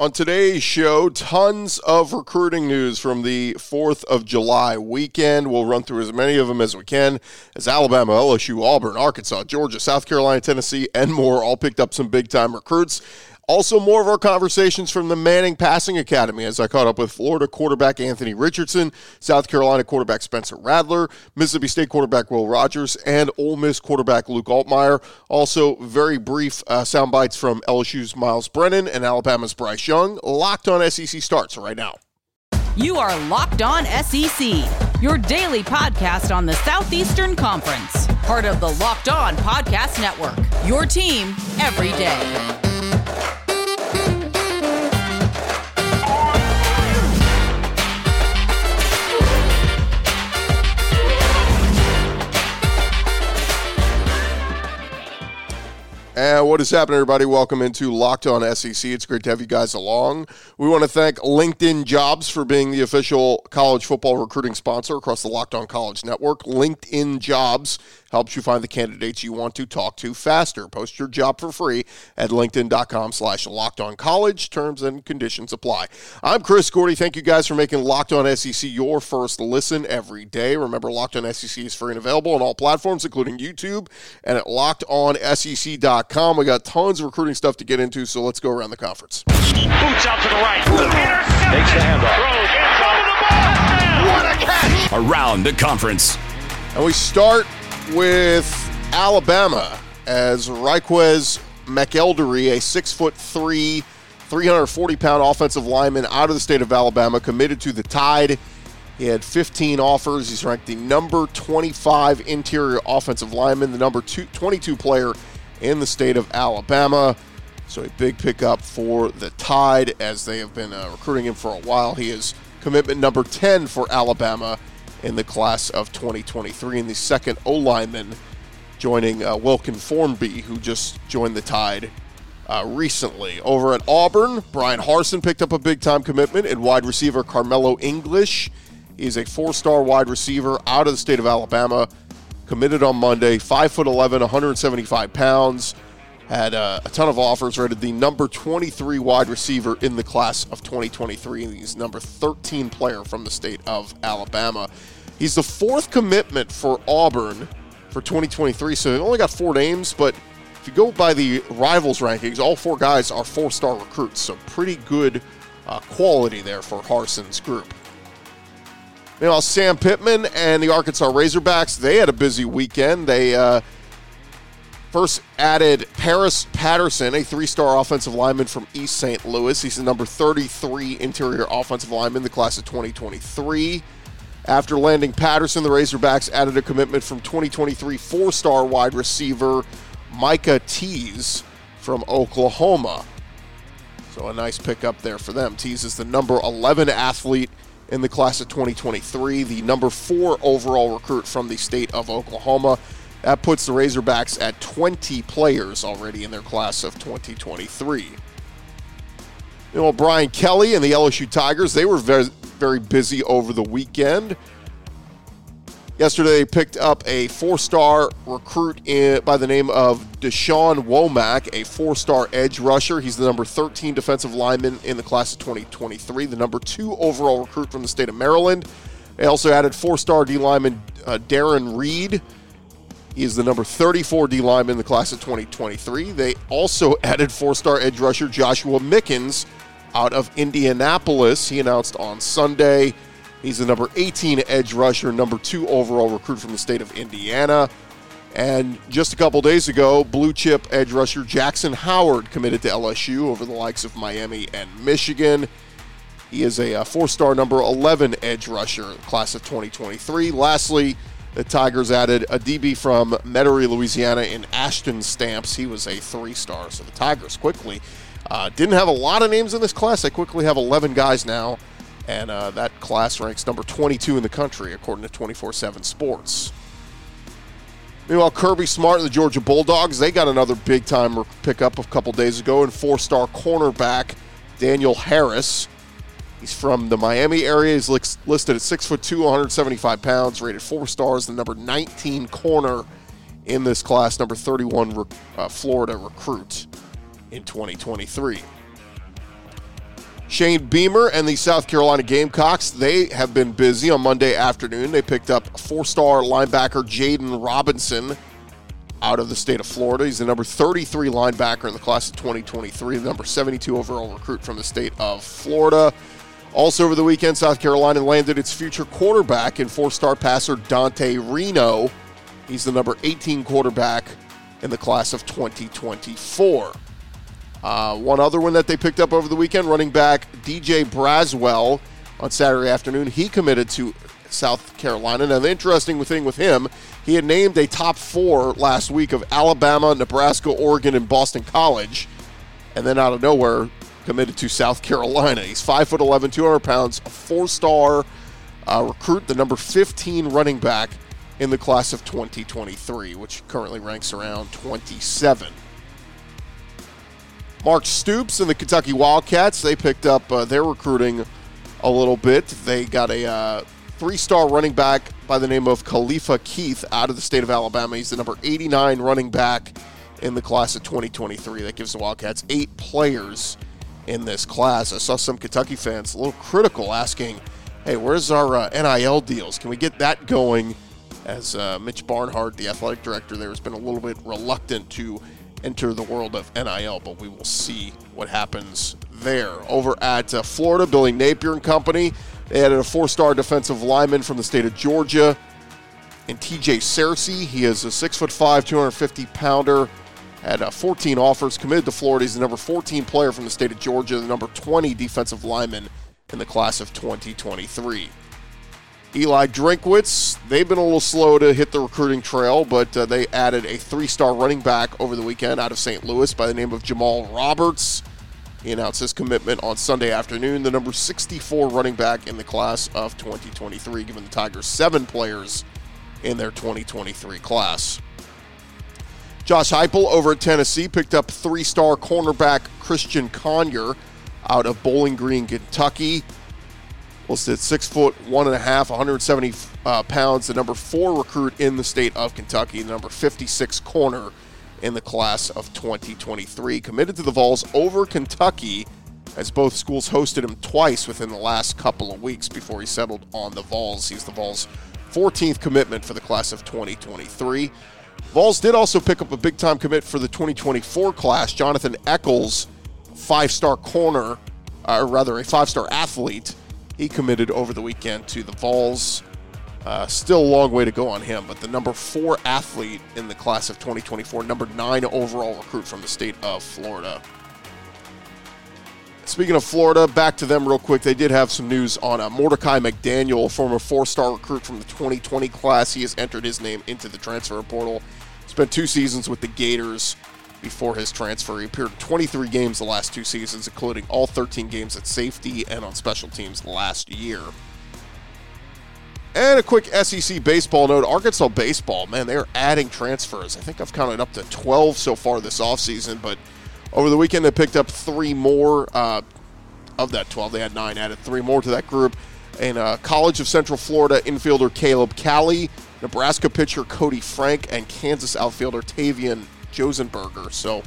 On today's show, tons of recruiting news from the 4th of July weekend. We'll run through as many of them as we can as Alabama, LSU, Auburn, Arkansas, Georgia, South Carolina, Tennessee, and more all picked up some big time recruits. Also, more of our conversations from the Manning Passing Academy as I caught up with Florida quarterback Anthony Richardson, South Carolina quarterback Spencer Rattler, Mississippi State quarterback Will Rogers, and Ole Miss quarterback Luke Altmyer. Also, very brief uh, sound bites from LSU's Myles Brennan and Alabama's Bryce Young. Locked on SEC starts right now. You are Locked On SEC, your daily podcast on the Southeastern Conference, part of the Locked On Podcast Network. Your team every day. And what is happening, everybody? Welcome into Locked On SEC. It's great to have you guys along. We want to thank LinkedIn Jobs for being the official college football recruiting sponsor across the Locked On College Network. LinkedIn Jobs helps you find the candidates you want to talk to faster. Post your job for free at linkedin.com slash locked on college. Terms and conditions apply. I'm Chris Gordy. Thank you guys for making Locked On SEC your first listen every day. Remember, Locked On SEC is free and available on all platforms, including YouTube and at lockedonsec.com. We got tons of recruiting stuff to get into, so let's go around the conference. Boots out to the right. Intercepted. Takes the handoff. Throws in front of the ball. What a catch. Around the conference. And we start with Alabama as Ryqueze McElderry, a six foot three, 340 pound offensive lineman out of the state of Alabama, committed to the Tide. He had 15 offers. He's ranked the number 25 interior offensive lineman, the number two, 22 player in the state of Alabama. So a big pickup for the Tide as they have been uh, recruiting him for a while. He is commitment number 10 for Alabama in the class of 2023, and the second O lineman joining uh, Wilkin Formby, who just joined the Tide uh, recently. Over at Auburn, Bryan Harsin picked up a big time commitment in wide receiver Karmello English. He's a four star wide receiver out of the state of Alabama, committed on Monday, 5'11, 175 pounds. Had uh, a ton of offers, rated the number 23 wide receiver in the class of 2023, and he's number 13 player from the state of Alabama. He's the fourth commitment for Auburn for 2023, so they've only got four names, but if you go by the rivals rankings, all four guys are four star recruits, so pretty good uh, quality there for Harsin's group. Meanwhile, Sam Pittman and the Arkansas Razorbacks, they had a busy weekend. They uh, first added Paris Patterson, a three star offensive lineman from East St. Louis. He's the number 33 interior offensive lineman in the class of 2023. After landing Patterson, the Razorbacks added a commitment from 2023 four star wide receiver Micah Tease from Oklahoma. So a nice pickup there for them. Tease is the number 11 athlete in the class of 2023, the number four overall recruit from the state of Oklahoma. That puts the Razorbacks at 20 players already in their class of 2023. You know, Brian Kelly and the LSU Tigers, they were very, busy over the weekend. Yesterday, they picked up a four star recruit in, by the name of Da'Shawn Womack, a four star edge rusher. He's the number 13 defensive lineman in the class of 2023, the number two overall recruit from the state of Maryland. They also added four star D lineman uh, Darren Reed. He is the number 34 D lineman in the class of 2023. They also added four star edge rusher Joshua Mickens out of Indianapolis. He announced on Sunday. He's the number 18 edge rusher, number two overall recruit from the state of Indiana. And just a couple days ago, blue chip edge rusher Jackson Howard committed to LSU over the likes of Miami and Michigan. He is a, four star number 11 edge rusher, class of 2023. Lastly, the Tigers added a DB from Metairie, Louisiana in Ashton Stamps. He was a three star. So the Tigers quickly uh, didn't have a lot of names in this class. They quickly have 11 guys now and uh, that class ranks number 22 in the country, according to 24 7 Sports. Meanwhile, Kirby Smart and the Georgia Bulldogs, they got another big time pickup a couple days ago in four star cornerback Daniel Harris. He's from the Miami area. He's listed at 6'2, 175 pounds, rated four stars, the number 19 corner in this class, number 31 uh, Florida recruit in 2023. Shane Beamer and the South Carolina Gamecocks, they have been busy on Monday afternoon. They picked up four star linebacker Jaden Robinson out of the state of Florida. He's the number 33 linebacker in the class of 2023, the number 72 overall recruit from the state of Florida. Also, over the weekend, South Carolina landed its future quarterback and four star passer Dante Reno. He's the number 18 quarterback in the class of 2024. Uh, one other one that they picked up over the weekend, running back DJ Braswell on Saturday afternoon. He committed to South Carolina. Now, the interesting thing with him, he had named a top four last week of Alabama, Nebraska, Oregon, and Boston College. And then out of nowhere, committed to South Carolina. He's 5'11, 200 pounds, a four star uh, recruit, the number 15 running back in the class of 2023, which currently ranks around 27. Mark Stoops and the Kentucky Wildcats, they picked up uh, their recruiting a little bit. They got a uh, three star running back by the name of Khalifa Keith out of the state of Alabama. He's the number 89 running back in the class of 2023. That gives the Wildcats eight players in this class. I saw some Kentucky fans a little critical asking, hey, where's our uh, NIL deals? Can we get that going? As uh, Mitch Barnhart, the athletic director there, has been a little bit reluctant to enter the world of NIL, but we will see what happens there. Over at uh, Florida, Billy Napier and company, they added a four-star defensive lineman from the state of Georgia, and TJ Searcy. He is a six foot five, 250 pounder. Had uh, 14 offers, committed to Florida. He's the number 14 player from the state of Georgia, the number 20 defensive lineman in the class of 2023. Eli Drinkwitz, they've been a little slow to hit the recruiting trail, but uh, they added a three star running back over the weekend out of St. Louis by the name of Jamal Roberts. He announced his commitment on Sunday afternoon, the number 64 running back in the class of 2023, giving the Tigers seven players in their 2023 class. Josh Heupel over at Tennessee picked up three star cornerback Christian Conyer out of Bowling Green, Kentucky listed six foot one and a half, 170 uh, pounds, the number four recruit in the state of Kentucky, the number 56 corner in the class of 2023. Committed to the Vols over Kentucky, as both schools hosted him twice within the last couple of weeks before he settled on the Vols. He's the Vols' 14th commitment for the class of 2023. Vols did also pick up a big time commit for the 2024 class. Jonathan Eccles, five star corner, uh, or rather a five star athlete he committed over the weekend to the Vols. Uh, still a long way to go on him, but the number four athlete in the class of 2024, number nine overall recruit from the state of Florida. Speaking of Florida, back to them real quick. They did have some news on uh, Mordecai McDaniel, former four star recruit from the 2020 class. He has entered his name into the transfer portal. Spent two seasons with the Gators before his transfer. He appeared in 23 games the last two seasons, including all 13 games at safety and on special teams last year. And a quick SEC baseball note Arkansas baseball, man, they're adding transfers. I think I've counted up to 12 so far this offseason, but over the weekend they picked up three more. Uh, of that 12, they had nine, added three more to that group. And uh, College of Central Florida infielder Caleb Cali, Nebraska pitcher Koty Frank, and Kansas outfielder Tavian Josenberger. So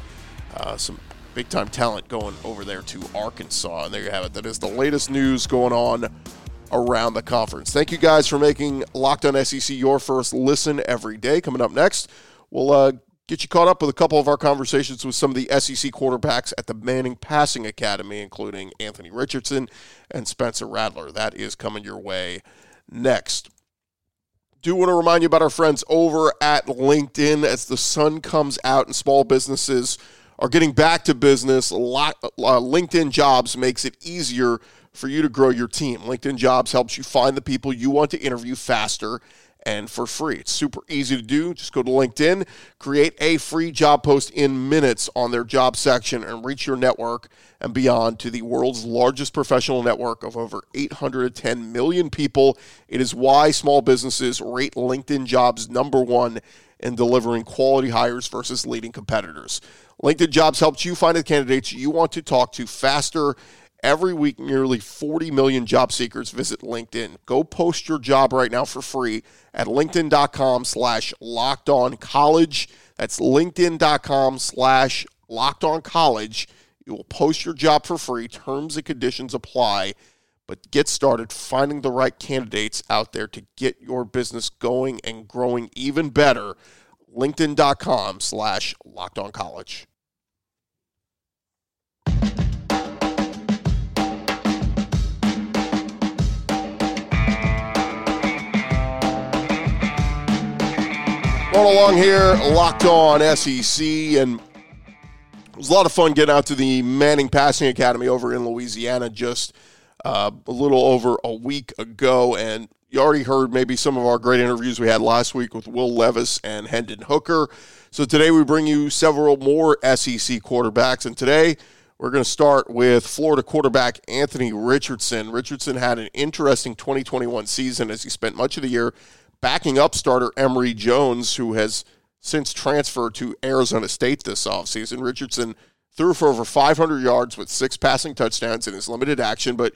uh, some big time talent going over there to Arkansas. And there you have it. That is the latest news going on around the conference. Thank you guys for making Locked On SEC your first listen every day. Coming up next, we'll uh, get you caught up with a couple of our conversations with some of the SEC quarterbacks at the Manning Passing Academy, including Anthony Richardson and Spencer Rattler. That is coming your way next do want to remind you about our friends over at LinkedIn as the sun comes out and small businesses are getting back to business. Uh, LinkedIn Jobs makes it easier for you to grow your team. LinkedIn Jobs helps you find the people you want to interview faster and for free. It's super easy to do. Just go to LinkedIn, create a free job post in minutes on their job section, and reach your network and beyond to the world's largest professional network of over 810 million people. It is why small businesses rate LinkedIn jobs number one in delivering quality hires versus leading competitors. LinkedIn Jobs helps you find the candidates you want to talk to faster Every week, nearly 40 million job seekers visit LinkedIn. Go post your job right now for free at linkedin.com slash locked on college. That's linkedin.com slash locked on college. You will post your job for free. Terms and conditions apply. But get started finding the right candidates out there to get your business going and growing even better. LinkedIn.com slash locked on college. Going along here, locked on SEC, and it was a lot of fun getting out to the Manning Passing Academy over in Louisiana just uh, a little over a week ago. And you already heard maybe some of our great interviews we had last week with Will Levis and Hendon Hooker. So today we bring you several more SEC quarterbacks. And today we're going to start with Florida quarterback Anthony Richardson. Richardson had an interesting 2021 season as he spent much of the year backing up starter Emory Jones, who has since transferred to Arizona State this offseason. Richardson threw for over 500 yards with six passing touchdowns in his limited action, but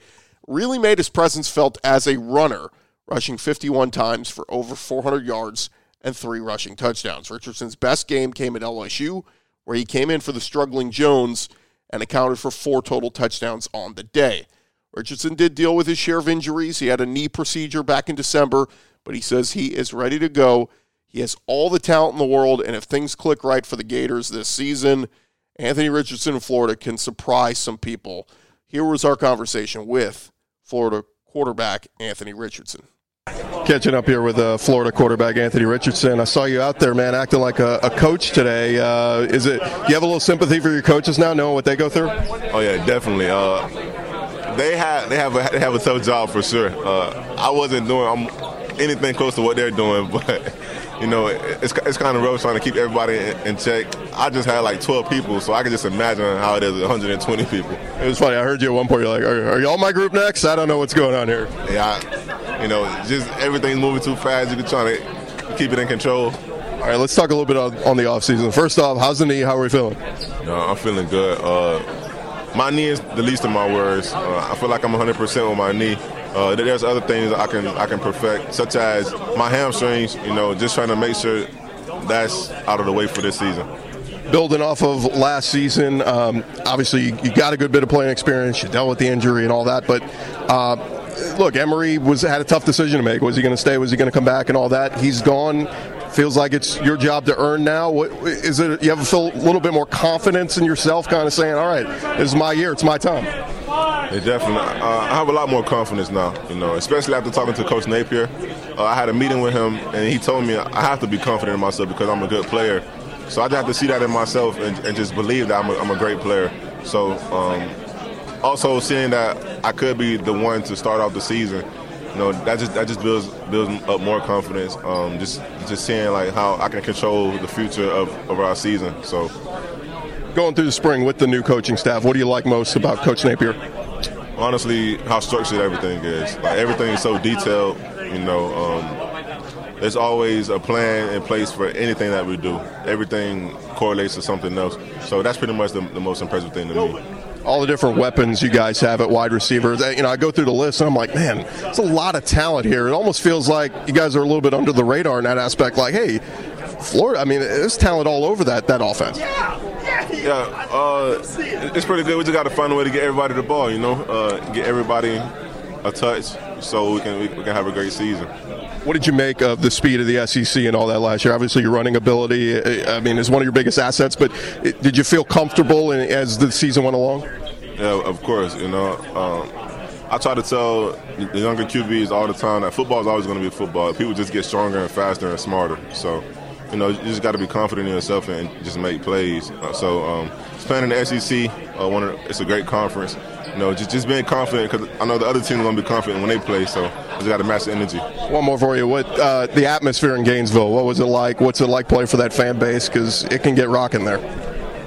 really made his presence felt as a runner, rushing 51 times for over 400 yards and three rushing touchdowns. Richardson's best game came at LSU, where he came in for the struggling Jones and accounted for four total touchdowns on the day. Richardson did deal with his share of injuries. He had a knee procedure back in December, but he says he is ready to go. He has all the talent in the world, and if things click right for the Gators this season, Anthony Richardson in Florida can surprise some people. Here was our conversation with Florida quarterback Anthony Richardson. Catching up here with uh, Florida quarterback Anthony Richardson. I saw you out there, man, acting like a, a coach today. Uh, is it? You have a little sympathy for your coaches now, knowing what they go through? Oh yeah, definitely. Uh, they have they have a they have a tough job for sure. Uh, I wasn't doing I'm, anything close to what they're doing, but you know, it's, it's kind of rough trying to keep everybody in, in, check. I just had like 12 people, so I can just imagine how it is 120 people. It was funny. I heard you at one point. You're like, are, are y'all my group next? I don't know what's going on here. Yeah, I, you know, just everything's moving too fast. You're trying to keep it in control. All right, let's talk a little bit on, on the offseason. First off, how's the knee? How are we feeling? No, I'm feeling good. Uh, my knee is the least of my worries. Uh, I feel like I'm 100% with my knee. Uh, there's other things I can I can perfect, such as my hamstrings. You know, just trying to make sure that's out of the way for this season. Building off of last season, um, obviously you got a good bit of playing experience. You dealt with the injury and all that, but uh, look, Emory was had a tough decision to make. Was he going to stay? Was he going to come back? And all that. He's gone. Feels like it's your job to earn now. What is it? You have a little bit more confidence in yourself, kind of saying, "All right, this is my year. It's my time." Yeah, definitely. Uh, I have a lot more confidence now, you know, especially after talking to Coach Napier. Uh, I had a meeting with him, and he told me I have to be confident in myself because I'm a good player. So I just have to see that in myself and, and just believe that I'm a, I'm a great player. So um, also seeing that I could be the one to start off the season, you know, that just that just builds builds up more confidence. Um, just just seeing like how I can control the future of, of our season. So going through the spring with the new coaching staff, what do you like most about Coach Napier? honestly how structured everything is. Like everything is so detailed. You know, um, there's always a plan in place for anything that we do. Everything correlates to something else. So that's pretty much the, the most impressive thing to me all the different weapons you guys have at wide receivers. You know, I go through the list and I'm like, man, it's a lot of talent here. It almost feels like you guys are a little bit under the radar in that aspect. Like, hey, Florida, I mean, there's talent all over that that offense. Yeah, uh, it's pretty good. We just got to find a way to get everybody the ball. You know, uh, get everybody a touch so we can we, we can have a great season. What did you make of the speed of the SEC and all that last year? Obviously, your running ability, I mean, is one of your biggest assets. But did you feel comfortable in, as the season went along? Yeah, of course. You know, um, I try to tell the younger QBs all the time that football is always going to be football. People just get stronger and faster and smarter. So you know, you just got to be confident in yourself and just make plays. Uh, so, um, playing in the SEC, uh, one of, it's a great conference. You know, just just being confident because I know the other team is going to be confident when they play. So, just got to match the energy. One more for you. What uh, the atmosphere in Gainesville? What was it like? What's it like playing for that fan base? Because it can get rocking there.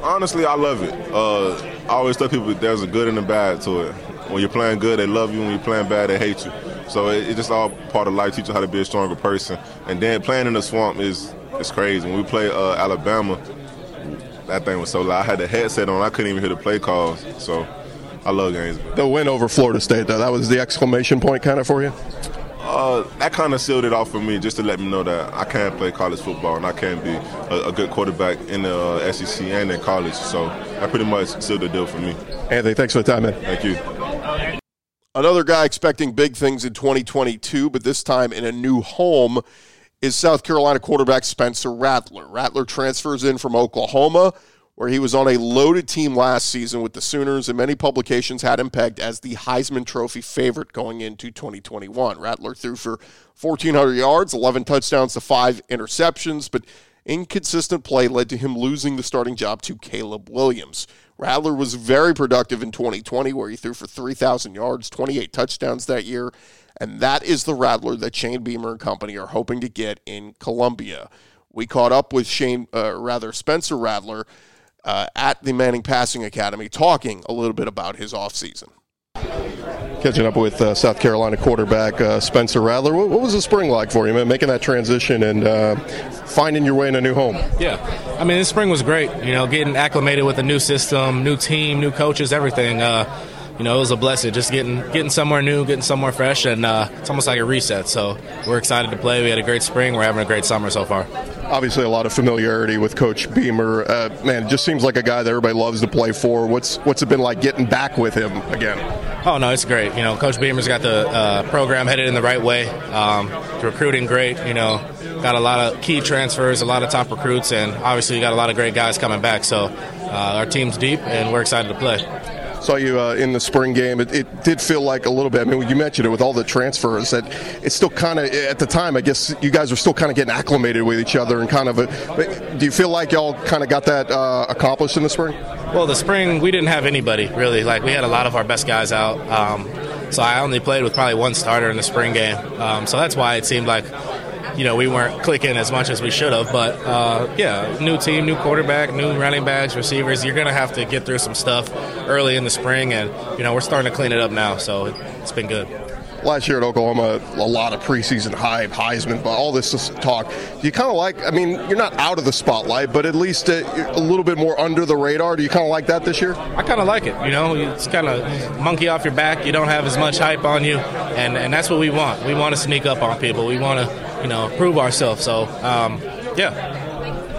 Honestly, I love it. Uh, I always tell people there's a good and a bad to it. When you're playing good, they love you. When you're playing bad, they hate you. So it, it's just all part of life. Teach you how to be a stronger person. And then playing in the swamp is it's crazy. When we play uh, Alabama, that thing was so loud. I had the headset on. I couldn't even hear the play calls. So I love games. The win over Florida State, though, that was the exclamation point kind of for you? Uh, that kind of sealed it off for me, just to let me know that I can play college football and I can be a, a good quarterback in the uh, SEC and in college. So that pretty much sealed the deal for me. Anthony, thanks for the time, man. Thank you. Another guy expecting big things in 2022, but this time in a new home, is South Carolina quarterback Spencer Rattler. Rattler transfers in from Oklahoma, where he was on a loaded team last season with the Sooners, and many publications had him pegged as the Heisman Trophy favorite going into 2021. Rattler threw for 1,400 yards, 11 touchdowns to five interceptions, but inconsistent play led to him losing the starting job to Caleb Williams. Rattler was very productive in 2020, where he threw for 3,000 yards, 28 touchdowns that year, and that is the Rattler that Shane Beamer and company are hoping to get in Columbia. We caught up with Shane, uh, rather Spencer Rattler, uh, at the Manning Passing Academy, talking a little bit about his offseason. Catching up with uh, South Carolina quarterback uh, Spencer Rattler. What, what, was the spring like for you, man? Making that transition and uh, finding your way in a new home. Yeah, I mean, this spring was great. You know, getting acclimated with a new system, new team, new coaches, everything. Uh, you know, it was a blessing just getting getting somewhere new, getting somewhere fresh, and uh, it's almost like a reset. So we're excited to play. We had a great spring. We're having a great summer so far. Obviously, a lot of familiarity with Coach Beamer. Uh, man, it just seems like a guy that everybody loves to play for. What's what's it been like getting back with him again? Oh no, it's great. You know, Coach Beamer's got the uh, program headed in the right way. Um, the recruiting great. You know, got a lot of key transfers, a lot of top recruits, and obviously you got a lot of great guys coming back. So uh, our team's deep, and we're excited to play saw you uh, in the spring game. It, it, did feel like a little bit. I mean, you mentioned it with all the transfers. That it's still kind of at the time. I guess you guys are still kind of getting acclimated with each other and kind of. A, do you feel like y'all kind of got that uh, accomplished in the spring? Well, the spring we didn't have anybody really. Like we had a lot of our best guys out. Um, so I only played with probably one starter in the spring game. Um, so that's why it seemed like you know, we weren't clicking as much as we should have. But uh, yeah, new team, new quarterback, new running backs, receivers. You're going to have to get through some stuff early in the spring, and you know, we're starting to clean it up now. So it's been good last year at Oklahoma, a lot of preseason hype, Heisman, but all this talk. Do you kind of like? I mean, you're not out of the spotlight, but at least a, a little bit more under the radar. Do you kind of like that this year? I kind of like it. You know, it's kind of monkey off your back. You don't have as much hype on you, and and that's what we want. We want to sneak up on people. We want to you know, prove ourselves. So, um, yeah.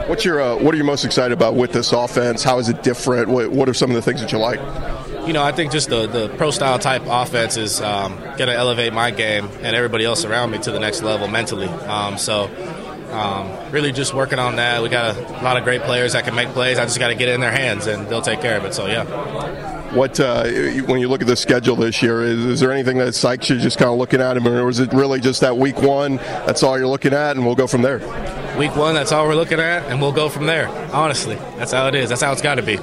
What's your uh, what are you most excited about with this offense? How is it different? What, what are some of the things that you like? You know, I think just the, the pro style type offense is um, going to elevate my game and everybody else around me to the next level mentally. Um, so, um, really just working on that. We got a lot of great players that can make plays. I just got to get it in their hands and they'll take care of it. So, yeah. What uh, when you look at the schedule this year, is, is there anything that psychs you just kind of looking at, or is it really just that week one? That's all you're looking at, and we'll go from there. Week one, that's all we're looking at, and we'll go from there. Honestly, that's how it is. That's how it's got to be.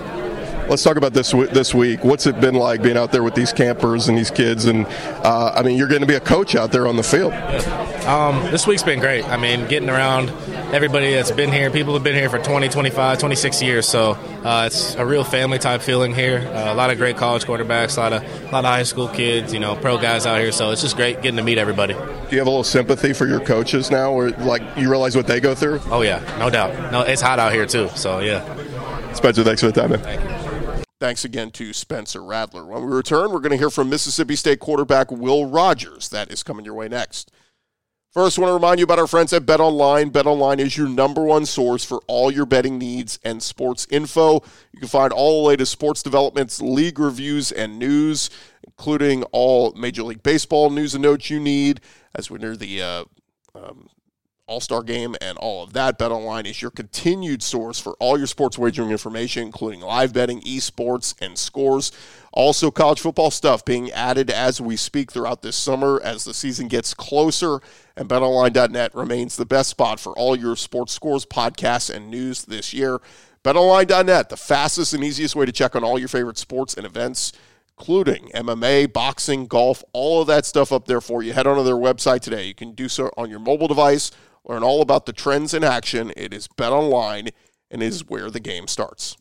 Let's talk about this this week. What's it been like being out there with these campers and these kids? And uh, I mean, you're going to be a coach out there on the field. Um, this week's been great. I mean, getting around everybody that's been here. People have been here for 20, 25, 26 years. So uh, it's a real family type feeling here. Uh, a lot of great college quarterbacks, a lot of a lot of high school kids, you know, pro guys out here. So it's just great getting to meet everybody. Do you have a little sympathy for your coaches now, or like you realize what they go through? Oh yeah, no doubt. No, it's hot out here too. So yeah. Spencer, thanks for the time, man. Thanks again to Spencer Rattler. When we return, we're going to hear from Mississippi State quarterback Will Rogers. That is coming your way next. First, I want to remind you about our friends at Bet Online. Bet Online is your number one source for all your betting needs and sports info. You can find all the latest sports developments, league reviews, and news, including all Major League Baseball news and notes you need as we're near the uh, um, all Star game and all of that. BetOnline is your continued source for all your sports wagering information, including live betting, esports, and scores. Also, college football stuff being added as we speak throughout this summer as the season gets closer. And betonline.net remains the best spot for all your sports scores, podcasts, and news this year. BetOnline.net, the fastest and easiest way to check on all your favorite sports and events including MMA, boxing, golf, all of that stuff up there for you. Head on to their website today. You can do so on your mobile device Learn all about the trends in action. It is Bet Online and is where the game starts.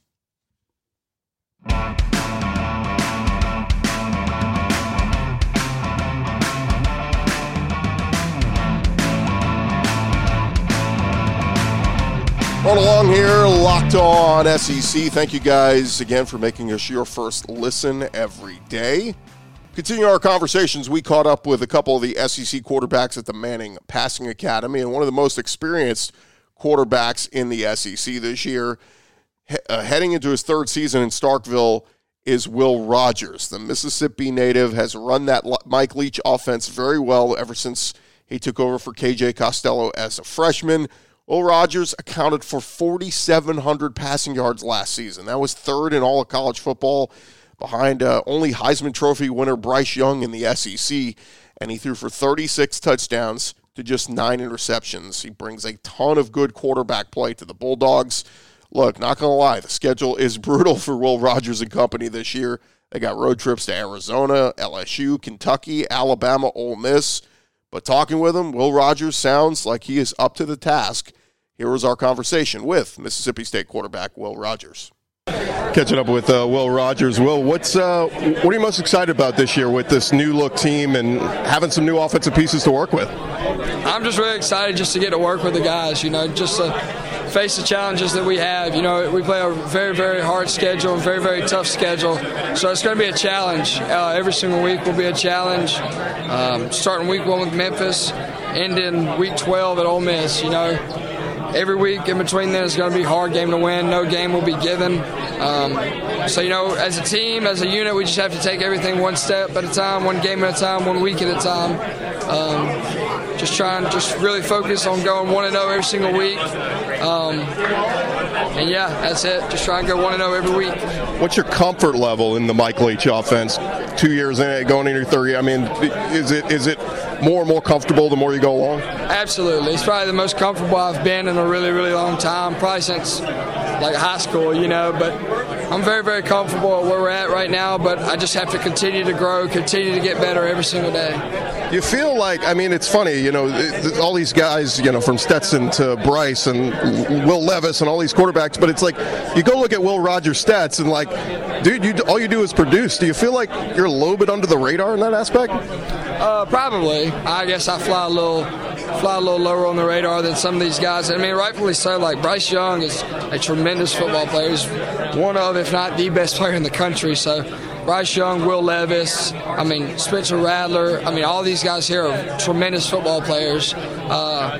Run along here, locked on SEC. Thank you guys again for making us your first listen every day. Continue our conversations, we caught up with a couple of the SEC quarterbacks at the Manning Passing Academy, and one of the most experienced quarterbacks in the SEC this year he- uh, heading into his third season in Starkville is Will Rogers. The Mississippi native has run that Mike Leach offense very well ever since he took over for KJ Costello as a freshman. Will Rogers accounted for 4,700 passing yards last season. That was third in all of college football, behind uh, only Heisman Trophy winner Bryce Young in the SEC. And he threw for 36 touchdowns to just nine interceptions. He brings a ton of good quarterback play to the Bulldogs. Look, not going to lie, the schedule is brutal for Will Rogers and company this year. They got road trips to Arizona, LSU, Kentucky, Alabama, Ole Miss. But talking with him, Will Rogers sounds like he is up to the task. Here was our conversation with Mississippi State quarterback Will Rogers. Catching up with uh, Will Rogers. Will, what's uh, what are you most excited about this year with this new look team and having some new offensive pieces to work with? I'm just really excited just to get to work with the guys. You know, just to face the challenges that we have. You know, we play a very, very hard schedule, very, very tough schedule. So it's going to be a challenge. Uh, every single week will be a challenge. Um, starting week one with Memphis, ending week 12 at Ole Miss. You know, every week in between then is going to be a hard game to win. No game will be given. Um, so, you know, as a team, as a unit, we just have to take everything one step at a time, one game at a time, one week at a time. Um, just trying, just really focus on going 1 and 0 every single week. Um, and yeah, that's it. Just try and go 1 and 0 every week. What's your comfort level in the Mike Leach offense? Two years in it, going into three. I mean, is it is it more and more comfortable the more you go along? Absolutely. It's probably the most comfortable I've been in a really, really long time, probably since like high school, you know. But I'm very, very comfortable at where we're at right now, but I just have to continue to grow, continue to get better every single day. You feel like, I mean, it's funny, you know, all these guys, you know, from Stetson to Bryce and Will Levis and all these quarterbacks, but it's like you go look at Will Rogers' stats and like, dude, you all you do is produce. Do you feel like you're a little bit under the radar in that aspect? Uh, probably. I guess I fly a little, fly a little lower on the radar than some of these guys. I mean, rightfully so. Like Bryce Young is a tremendous football player. He's one of, if not the best player in the country. So. Bryce Young, Will Levis, I mean Spencer Rattler. I mean all these guys here are tremendous football players. Uh,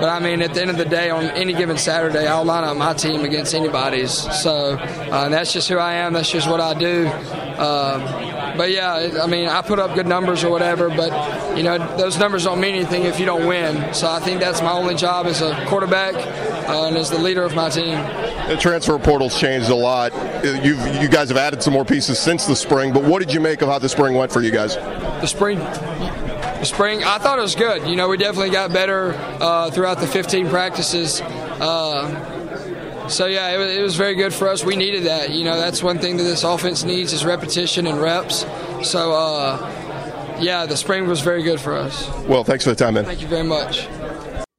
but I mean at the end of the day, on any given Saturday, I'll line up my team against anybody's. So uh, that's just who I am. That's just what I do. Uh, but yeah, I mean, I put up good numbers or whatever, but you know, those numbers don't mean anything if you don't win. So I think that's my only job as a quarterback uh, and as the leader of my team. The transfer portal's changed a lot. You've, you guys have added some more pieces since the spring, but what did you make of how the spring went for you guys? The spring, the spring, I thought it was good. You know, we definitely got better uh, throughout the 15 practices. Uh, so yeah, it was, it was, very good for us. We needed that. You know, that's one thing that this offense needs is repetition and reps. So uh, yeah, the spring was very good for us. Well, thanks for the time, man. Thank you very much.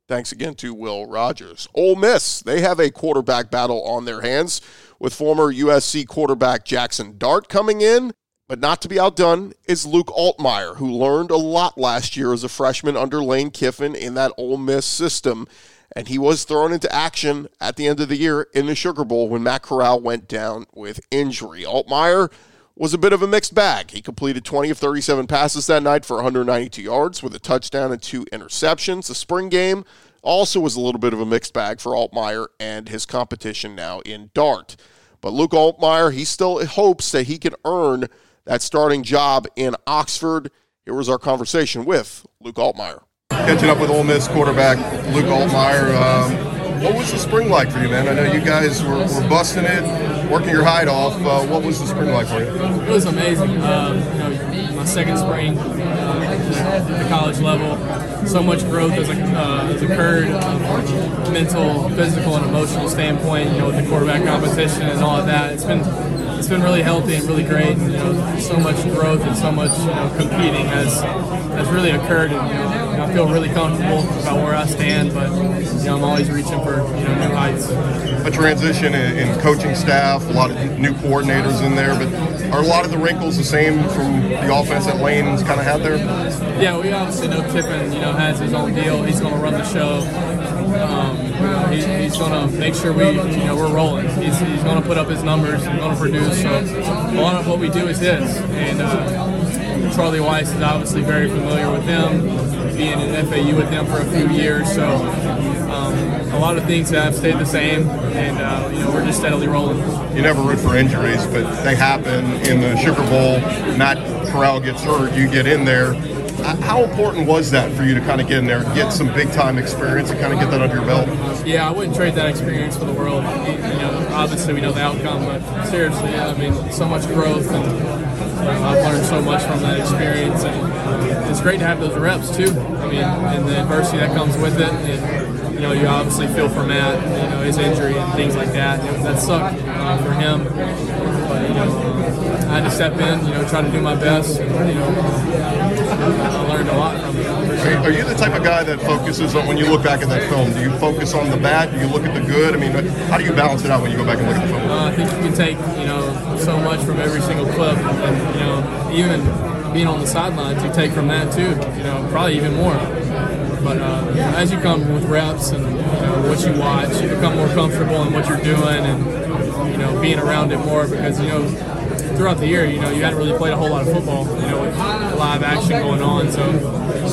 Thanks again to Will Rogers. Ole Miss, they have a quarterback battle on their hands with former USC quarterback Jackson Dart coming in. But not to be outdone is Luke Altmyer, who learned a lot last year as a freshman under Lane Kiffin in that Ole Miss system. And he was thrown into action at the end of the year in the Sugar Bowl when Matt Corral went down with injury. Altmyer was a bit of a mixed bag. He completed 20 of 37 passes that night for 192 yards with a touchdown and two interceptions. The spring game also was a little bit of a mixed bag for Altmyer and his competition now in Dart. But Luke Altmyer, he still hopes that he can earn that starting job in Oxford. Here was our conversation with Luke Altmyer. Catching up with Ole Miss quarterback Luke Altmyer. Um, what was the spring like for you, man? I know you guys were, were busting it, working your hide off. Uh, what was the spring like for you? It was amazing. Um, you know, my second spring uh, at the college level. So much growth has, uh, has occurred a mental, physical, and emotional standpoint. You know, with the quarterback competition and all of that. It's been it's been really healthy and really great. And, you know, so much growth and so much you know, competing has has really occurred. And, you know, I feel really comfortable about where I stand, but you know, I'm always reaching for you know new heights. A transition in, in coaching staff, a lot of new coordinators in there, but are a lot of the wrinkles the same from the offense that Lane's kind of had there? Yeah, we obviously know Kiffin, you know, has his own deal. He's going to run the show. Um, he, he's going to make sure we, you know, we're rolling. He's, he's going to put up his numbers. He's going to produce. So a lot of what we do is his, and uh, Charlie Weis is obviously very familiar with them, being in FAU with them for a few years. So um, a lot of things have stayed the same, and uh, you know we're just steadily rolling. You never root for injuries, but they happen in the Sugar Bowl. Matt Corral gets hurt, you get in there. How important was that for you to kind of get in there, get some big time experience, and kind of get that under your belt? Yeah, I wouldn't trade that experience for the world. You know, obviously we know the outcome, but seriously, I mean, so much growth, and I've learned so much from that experience, and it's great to have those reps too. I mean, and the adversity that comes with it. And, you know, you obviously feel for Matt, you know, his injury and things like that. that sucked uh, for him, but you know, I had to step in, you know, try to do my best. And, you know, I learned a lot from it. Are you the type of guy that focuses on when you look back at that film? Do you focus on the bad? Do you look at the good? I mean, how do you balance it out when you go back and look at the film? Uh, I think you can take you know so much from every single clip, and you know even being on the sidelines, you take from that too. You know, probably even more. But uh, as you come with reps and you know, what you watch, you become more comfortable in what you're doing, and you know being around it more because you know throughout the year, you know, you hadn't really played a whole lot of football, you know, with live action going on. So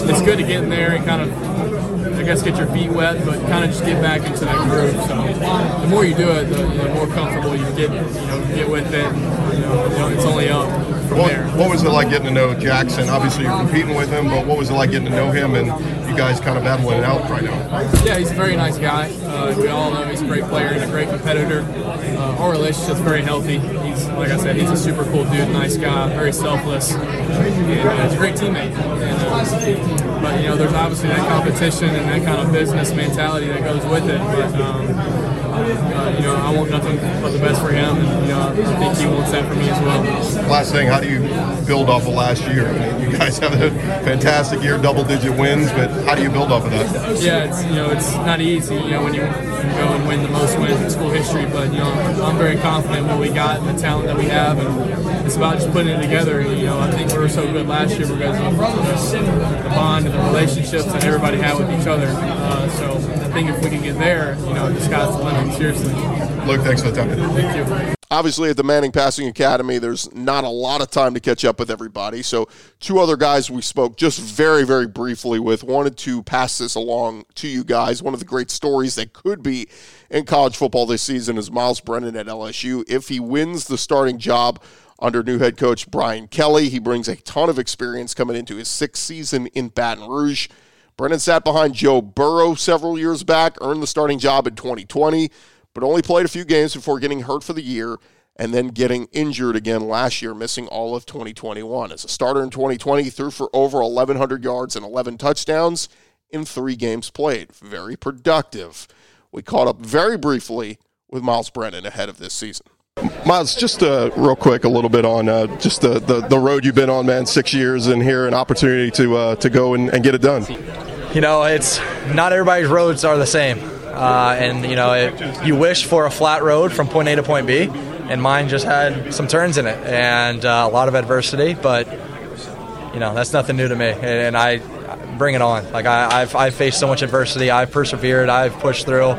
it's good to get in there and kind of, I guess, get your feet wet, but kind of just get back into that groove. So the more you do it, the, the more comfortable you get, you know, get with it. You know, it's only up from what, there. What was it like getting to know Jackson? Obviously, you're competing with him, but what was it like getting to know him and guys kind of battling it out right now? Yeah, he's a very nice guy. Uh, we all know he's a great player and a great competitor. Uh, our relationship's very healthy. He's, like I said, he's a super cool dude, nice guy, very selfless, and uh, he's a great teammate. And, uh, but you know, there's obviously that competition and that kind of business mentality that goes with it. But um, uh, you know, I want nothing but the best for him, and you know, I think he wants that for me as well. Last thing, how do you build off of last year? I mean, you guys have a fantastic year, double-digit wins, but how do you build off of that? Yeah, it's you know, it's not easy, you know, when you go and win the most wins in school history, but you know, I'm very confident in what we got and the talent that we have, and it's about just putting it together. You know, I think we were so good last year because of the bond and the relationships that everybody had with each other. Uh, so I think if we can get there, you know, the sky's the limit seriously. Luke, thanks for the time. Thank you. Obviously, at the Manning Passing Academy, there's not a lot of time to catch up with everybody. So, two other guys we spoke just very, very briefly with wanted to pass this along to you guys. One of the great stories that could be in college football this season is Myles Brennan at LSU. If he wins the starting job under new head coach Brian Kelly, he brings a ton of experience coming into his sixth season in Baton Rouge. Brennan sat behind Joe Burrow several years back, earned the starting job in 2020 but only played a few games before getting hurt for the year and then getting injured again last year, missing all of 2021. As a starter in 2020, he threw for over 1,100 yards and 11 touchdowns in three games played. Very productive. We caught up very briefly with Myles Brennan ahead of this season. Myles, just uh, real quick, a little bit on uh, just the, the, the, road you've been on, man. Six years and here, an opportunity to uh, to go and, and get it done. You know, it's not everybody's roads are the same. Uh, and you know, it, you wish for a flat road from point A to point B, and mine just had some turns in it and uh, a lot of adversity. But you know, that's nothing new to me, and I bring it on. Like I, have I've faced so much adversity. I've persevered. I've pushed through.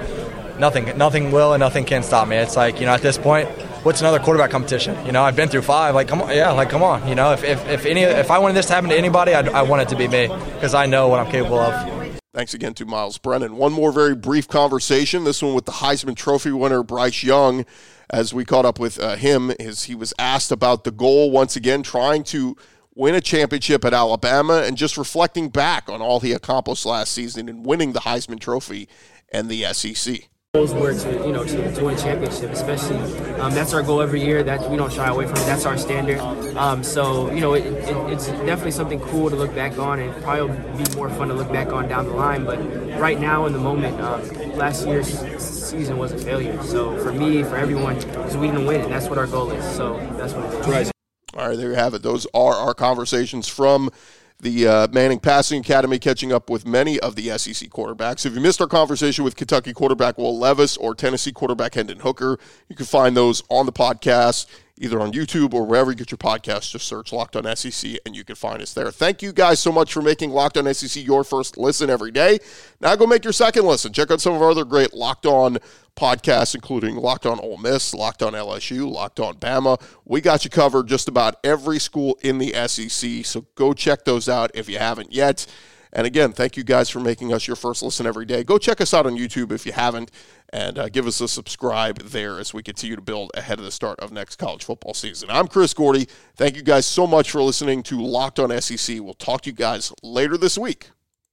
Nothing, nothing will and nothing can stop me. It's like you know, at this point, what's another quarterback competition? You know, I've been through five. Like, come on, yeah, like come on. You know, if if, if any if I wanted this to happen to anybody, I'd, I want it to be me because I know what I'm capable of. Thanks again to Myles Brennan. One more very brief conversation. This one with the Heisman Trophy winner Bryce Young. As we caught up with uh, him, as he was asked about the goal once again, trying to win a championship at Alabama, and just reflecting back on all he accomplished last season in winning the Heisman Trophy and the SEC goals were to you know to, to win a championship, especially um, that's our goal every year. That we don't shy away from it. That's our standard. Um, so you know it, it, it's definitely something cool to look back on, and probably be more fun to look back on down the line. But right now in the moment, um, last year's season was a failure. So for me, for everyone, because we didn't win, and that's what our goal is. So that's what it is. Right. All right, there you have it. Those are our conversations from the uh, Manning Passing Academy, catching up with many of the SEC quarterbacks. If you missed our conversation with Kentucky quarterback Will Levis or Tennessee quarterback Hendon Hooker, you can find those on the podcast either on YouTube or wherever you get your podcasts. Just search Locked On SEC and you can find us there. Thank you guys so much for making Locked On SEC your first listen every day. Now go make your second listen. Check out some of our other great Locked On podcasts, including Locked On Ole Miss, Locked On LSU, Locked On Bama. We got you covered just about every school in the SEC. So go check those out if you haven't yet. And again, thank you guys for making us your first listen every day. Go check us out on YouTube if you haven't, and uh, give us a subscribe there as we continue to build ahead of the start of next college football season. I'm Chris Gordy. Thank you guys so much for listening to Locked on SEC. We'll talk to you guys later this week.